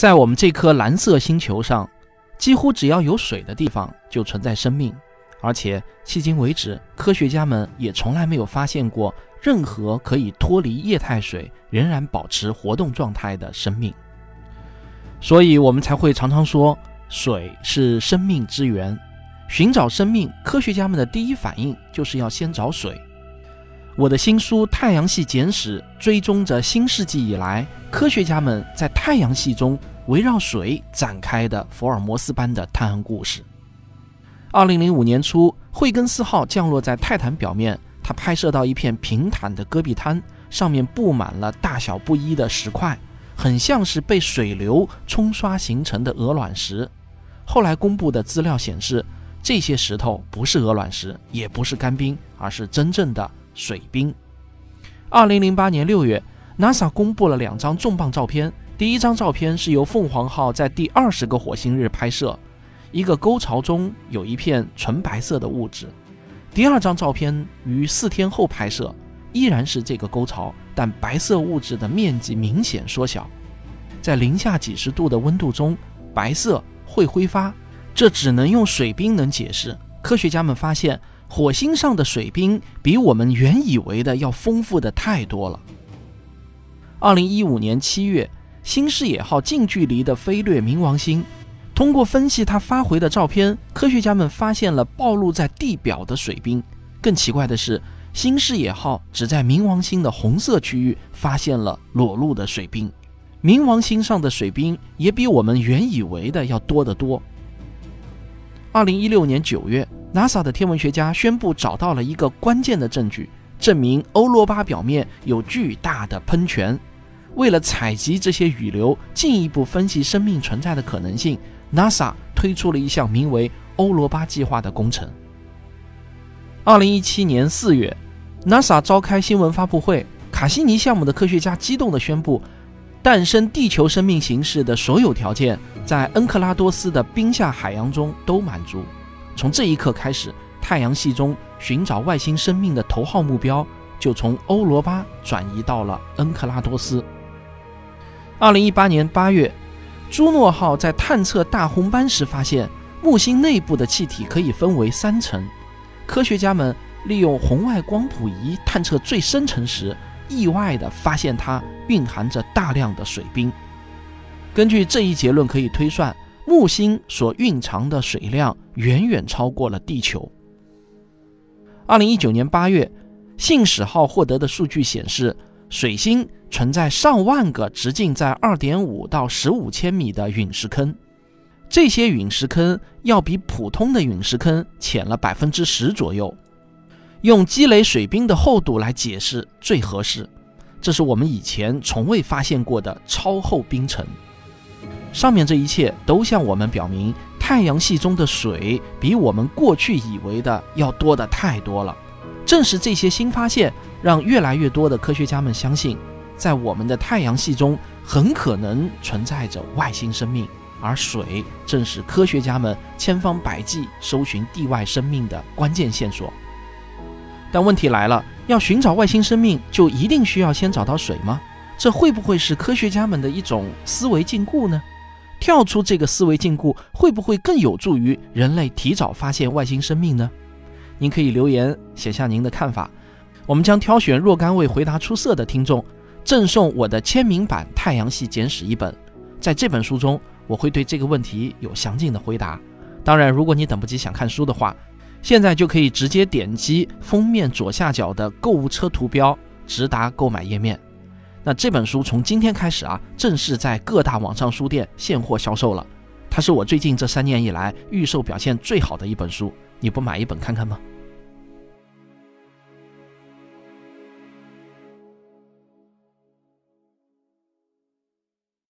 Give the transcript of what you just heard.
在我们这颗蓝色星球上，几乎只要有水的地方就存在生命，而且迄今为止，科学家们也从来没有发现过任何可以脱离液态水仍然保持活动状态的生命。所以，我们才会常常说，水是生命之源。寻找生命，科学家们的第一反应就是要先找水。我的新书《太阳系简史》追踪着新世纪以来科学家们在太阳系中围绕水展开的福尔摩斯般的探案故事。二零零五年初，惠根斯号降落在泰坦表面，它拍摄到一片平坦的戈壁滩，上面布满了大小不一的石块，很像是被水流冲刷形成的鹅卵石。后来公布的资料显示，这些石头不是鹅卵石，也不是干冰，而是真正的。水冰。二零零八年六月，NASA 公布了两张重磅照片。第一张照片是由凤凰号在第二十个火星日拍摄，一个沟槽中有一片纯白色的物质。第二张照片于四天后拍摄，依然是这个沟槽，但白色物质的面积明显缩小。在零下几十度的温度中，白色会挥发，这只能用水冰能解释。科学家们发现。火星上的水冰比我们原以为的要丰富的太多了。二零一五年七月，新视野号近距离的飞掠冥王星，通过分析它发回的照片，科学家们发现了暴露在地表的水冰。更奇怪的是，新视野号只在冥王星的红色区域发现了裸露的水冰，冥王星上的水冰也比我们原以为的要多得多。二零一六年九月。NASA 的天文学家宣布找到了一个关键的证据，证明欧罗巴表面有巨大的喷泉。为了采集这些雨流，进一步分析生命存在的可能性，NASA 推出了一项名为“欧罗巴计划”的工程。二零一七年四月，NASA 召开新闻发布会，卡西尼项目的科学家激动地宣布，诞生地球生命形式的所有条件在恩克拉多斯的冰下海洋中都满足。从这一刻开始，太阳系中寻找外星生命的头号目标就从欧罗巴转移到了恩克拉多斯。二零一八年八月，朱诺号在探测大红斑时发现，木星内部的气体可以分为三层。科学家们利用红外光谱仪探测最深层时，意外地发现它蕴含着大量的水冰。根据这一结论，可以推算。木星所蕴藏的水量远远超过了地球。二零一九年八月，信使号获得的数据显示，水星存在上万个直径在二点五到十五千米的陨石坑，这些陨石坑要比普通的陨石坑浅了百分之十左右。用积累水冰的厚度来解释最合适，这是我们以前从未发现过的超厚冰层。上面这一切都向我们表明，太阳系中的水比我们过去以为的要多的太多了。正是这些新发现，让越来越多的科学家们相信，在我们的太阳系中很可能存在着外星生命，而水正是科学家们千方百计搜寻地外生命的关键线索。但问题来了，要寻找外星生命，就一定需要先找到水吗？这会不会是科学家们的一种思维禁锢呢？跳出这个思维禁锢，会不会更有助于人类提早发现外星生命呢？您可以留言写下您的看法，我们将挑选若干位回答出色的听众，赠送我的签名版《太阳系简史》一本。在这本书中，我会对这个问题有详尽的回答。当然，如果你等不及想看书的话，现在就可以直接点击封面左下角的购物车图标，直达购买页面。那这本书从今天开始啊，正式在各大网上书店现货销售了。它是我最近这三年以来预售表现最好的一本书，你不买一本看看吗？